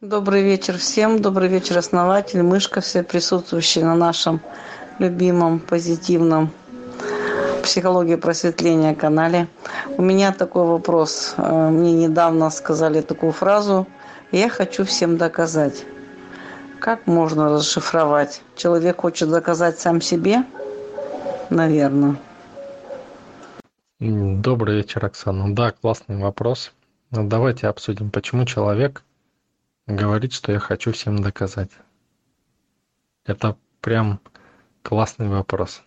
Добрый вечер всем, добрый вечер, основатель, мышка, все присутствующие на нашем любимом, позитивном психология просветления канале. У меня такой вопрос. Э, мне недавно сказали такую фразу «Я хочу всем доказать». Как можно расшифровать? Человек хочет доказать сам себе? Наверное. Добрый вечер, Оксана. Да, классный вопрос. Давайте обсудим, почему человек говорит, что я хочу всем доказать. Это прям классный вопрос.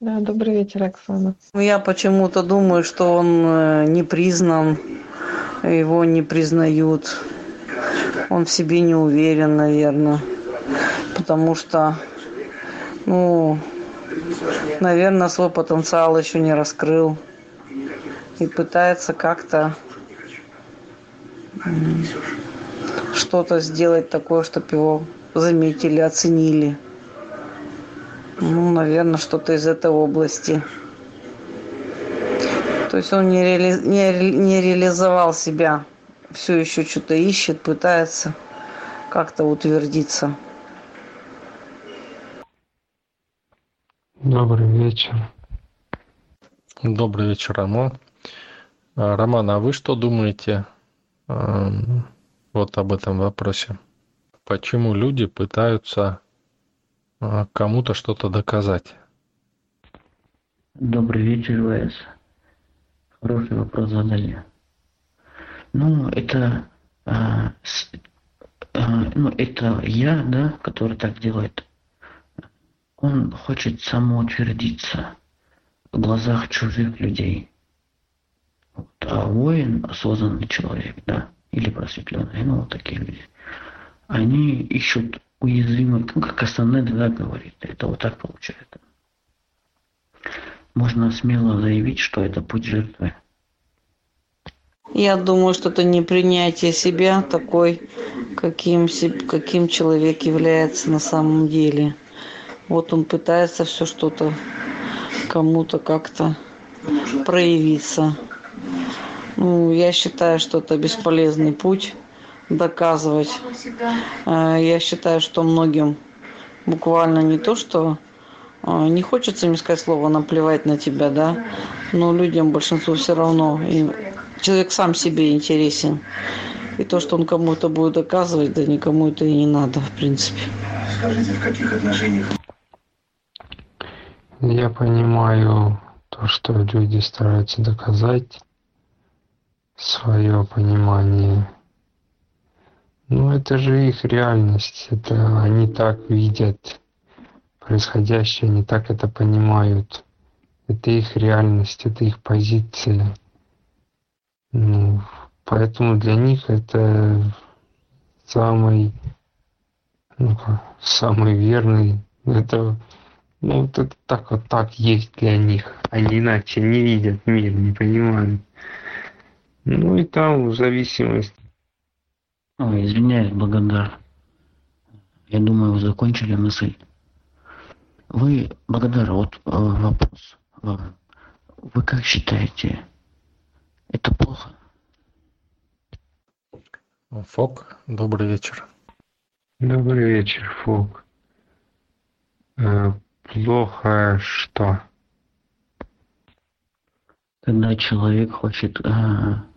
Да, добрый вечер, Оксана. Я почему-то думаю, что он э, не признан, его не признают. Он в себе не уверен, наверное. Потому что, ну, наверное, свой потенциал еще не раскрыл. И пытается как-то что-то сделать такое, чтобы его заметили, оценили. Ну, наверное, что-то из этой области. То есть он не, реали... не, не реализовал себя. Все еще что-то ищет, пытается как-то утвердиться. Добрый вечер. Добрый вечер, Роман. А, Роман, а вы что думаете вот об этом вопросе? Почему люди пытаются а, кому-то что-то доказать? Добрый вечер, ВС. Хороший вопрос задали. Ну, это, а, с, а, ну, это я, да, который так делает. Он хочет самоутвердиться в глазах чужих людей. А воин осознанный человек, да, или просветленный, ну, вот такие люди. Они ищут уязвимых, ну, как основной да, говорит, это вот так получается. Можно смело заявить, что это путь жертвы. Я думаю, что это не принятие себя такой, каким, каким человек является на самом деле. Вот он пытается все что-то кому-то как-то проявиться. Ну, я считаю, что это бесполезный путь доказывать. Э, я считаю, что многим буквально не то, что э, не хочется мне сказать слово наплевать на тебя, да, но людям большинству все равно. И человек сам себе интересен. И то, что он кому-то будет доказывать, да никому это и не надо, в принципе. Скажите, в каких отношениях? Я понимаю то, что люди стараются доказать свое понимание ну, это же их реальность. Это они так видят происходящее, они так это понимают. Это их реальность, это их позиция. Ну, поэтому для них это самый, ну, самый верный. Это, ну, вот это так вот так есть для них. Они иначе не видят мир, не понимают. Ну и там в зависимости Ой, извиняюсь, Благодар. Я думаю, вы закончили мысль. Вы, Благодар, вот э, вопрос. Вы как считаете, это плохо? Фок, добрый вечер. Добрый вечер, Фок. Э, плохо что? Когда человек хочет э,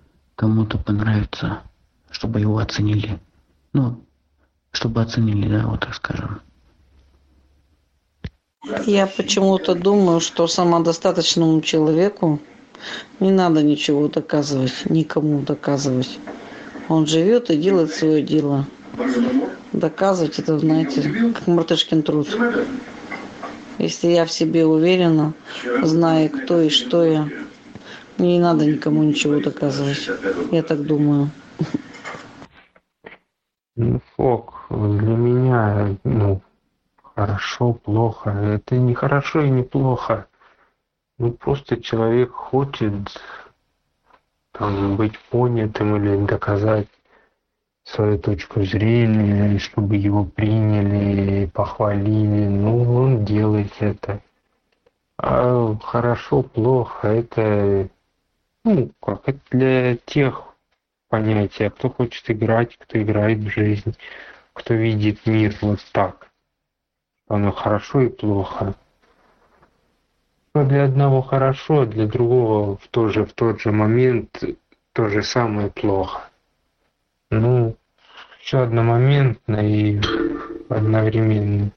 кому-то понравиться, чтобы его оценили. Ну, чтобы оценили, да, вот так скажем. Я почему-то думаю, что самодостаточному человеку не надо ничего доказывать, никому доказывать. Он живет и делает свое дело. Доказывать это, знаете, как мартышкин труд. Если я в себе уверена, зная, кто и что я, не надо никому ничего доказывать. Я так думаю. Ну, Фок, для меня, ну, хорошо, плохо. Это не хорошо и не плохо. Ну, просто человек хочет там, быть понятым или доказать свою точку зрения, чтобы его приняли, похвалили. Ну, он делает это. А хорошо, плохо, это, ну, как, это для тех понятия. Кто хочет играть, кто играет в жизнь, кто видит мир вот так. Оно хорошо и плохо. Но для одного хорошо, а для другого в, тот же, в тот же момент то же самое плохо. Ну, все одномоментно и одновременно.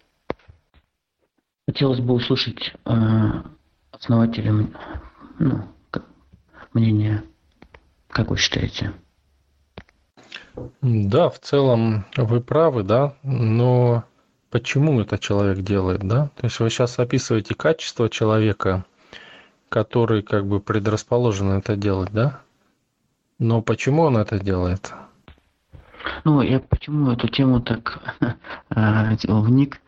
Хотелось бы услышать э, основателя ну, мнение. Как вы считаете? Да, в целом вы правы, да, но почему это человек делает, да? То есть вы сейчас описываете качество человека, который как бы предрасположен это делать, да? Но почему он это делает? Ну, я почему эту тему так э, вник?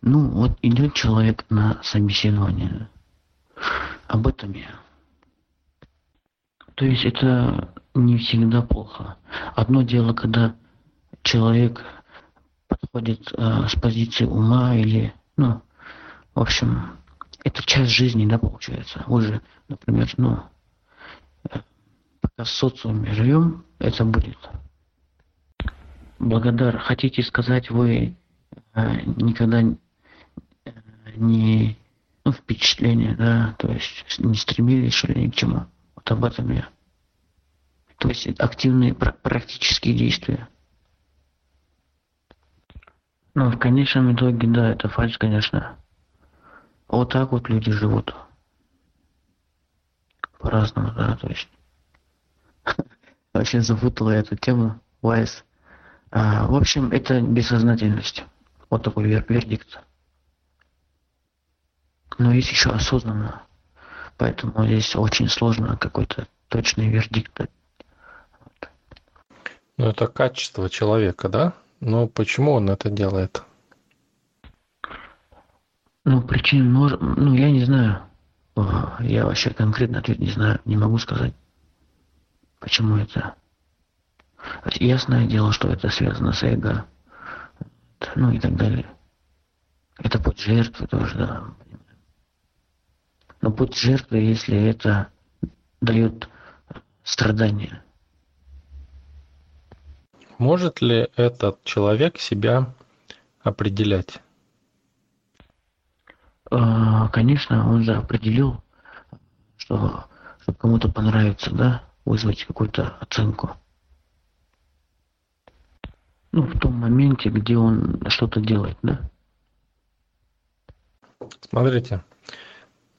Ну, вот идет человек на собеседование. Об этом я. То есть это не всегда плохо. Одно дело, когда человек подходит э, с позиции ума или, ну, в общем, это часть жизни, да, получается. Вы же, например, ну, э, пока в социуме живем, это будет. Благодар, хотите сказать, вы э, никогда э, не, ну, впечатление, да, то есть не стремились что ли ни к чему. Вот об этом я. То есть активные практические действия. Ну, в конечном итоге, да, это фальш, конечно. Вот так вот люди живут. По-разному, да, то есть. Вообще запутала эту тему. Вайс. А, в общем, это бессознательность. Вот такой вер вердикт. Но есть еще осознанно. Поэтому здесь очень сложно какой-то точный вердикт. Ну, это качество человека, да? Но почему он это делает? Ну, причин может... Ну, я не знаю. Я вообще конкретно ответ не знаю. Не могу сказать, почему это. Ясное дело, что это связано с эго. Ну и так далее. Это путь жертвы тоже, да. Но путь жертвы, если это дает страдания. Может ли этот человек себя определять? А, конечно, он же определил, что чтобы кому-то понравится, да, вызвать какую-то оценку. Ну, в том моменте, где он что-то делает, да. Смотрите,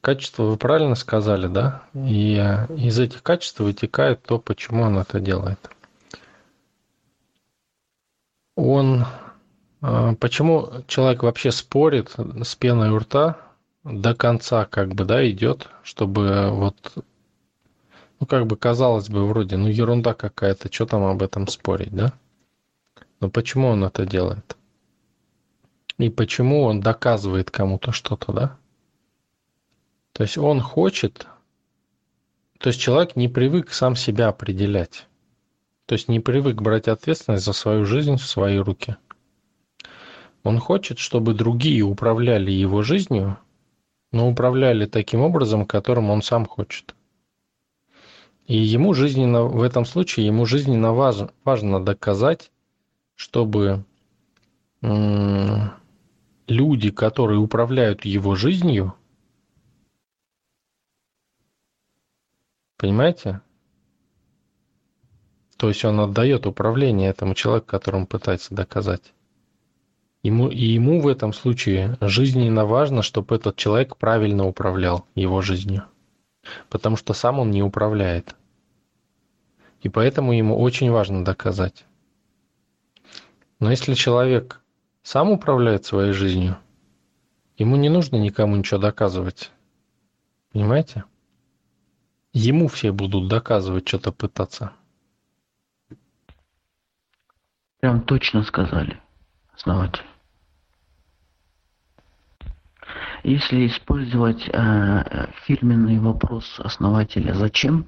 качество вы правильно сказали, да? И э, из этих качеств вытекает то, почему он это делает. Он э, почему человек вообще спорит с пеной у рта до конца, как бы, да, идет, чтобы вот, ну, как бы казалось бы, вроде, ну, ерунда какая-то, что там об этом спорить, да? Но почему он это делает? И почему он доказывает кому-то что-то, да? То есть он хочет, то есть человек не привык сам себя определять. То есть не привык брать ответственность за свою жизнь в свои руки. Он хочет, чтобы другие управляли его жизнью, но управляли таким образом, которым он сам хочет. И ему жизненно, в этом случае, ему жизненно важно, важно доказать, чтобы люди, которые управляют его жизнью, Понимаете? То есть он отдает управление этому человеку, которому пытается доказать. Ему, и ему в этом случае жизненно важно, чтобы этот человек правильно управлял его жизнью. Потому что сам он не управляет. И поэтому ему очень важно доказать. Но если человек сам управляет своей жизнью, ему не нужно никому ничего доказывать. Понимаете? Ему все будут доказывать, что-то пытаться. Прям точно сказали, основатель. Если использовать э, фирменный вопрос основателя «Зачем?»,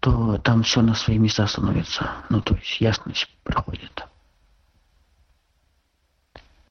то там все на свои места становится. Ну, то есть ясность проходит.